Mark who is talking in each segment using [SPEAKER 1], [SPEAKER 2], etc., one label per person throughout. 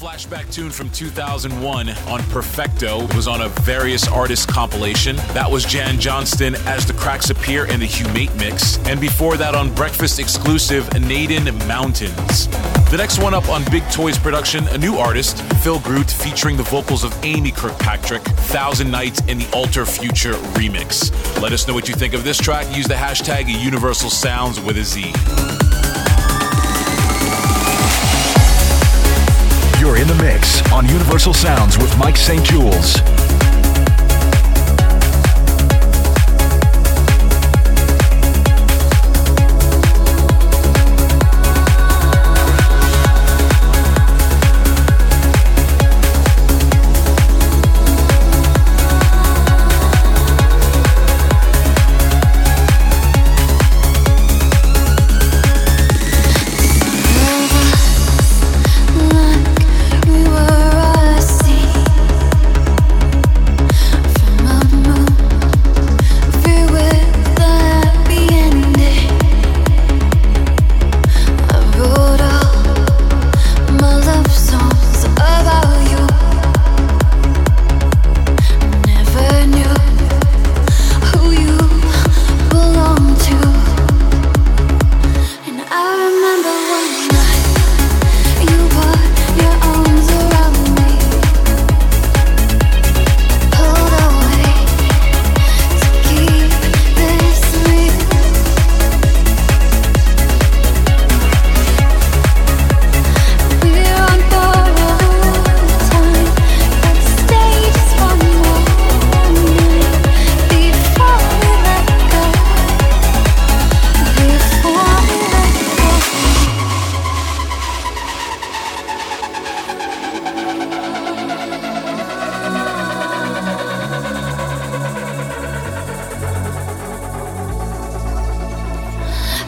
[SPEAKER 1] flashback tune from 2001 on Perfecto. It was on a various artists compilation. That was Jan Johnston as the cracks appear in the Humate mix. And before that on Breakfast exclusive Naden Mountains. The next one up on Big Toys production, a new artist, Phil Groot, featuring the vocals of Amy Kirkpatrick, Thousand Nights in the Alter Future remix. Let us know what you think of this track. Use the hashtag Universal Soundz with a Z.
[SPEAKER 2] You're in the mix on Universal Soundz with Mike Saint-Jules.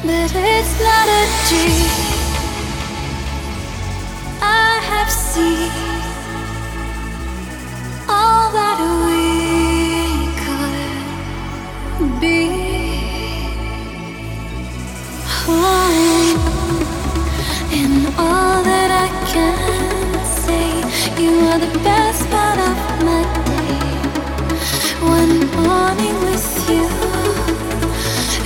[SPEAKER 3] but it's not a dream. I have seen all that we could be. One. And all that I can say, you are the best part of my day. One morning with you.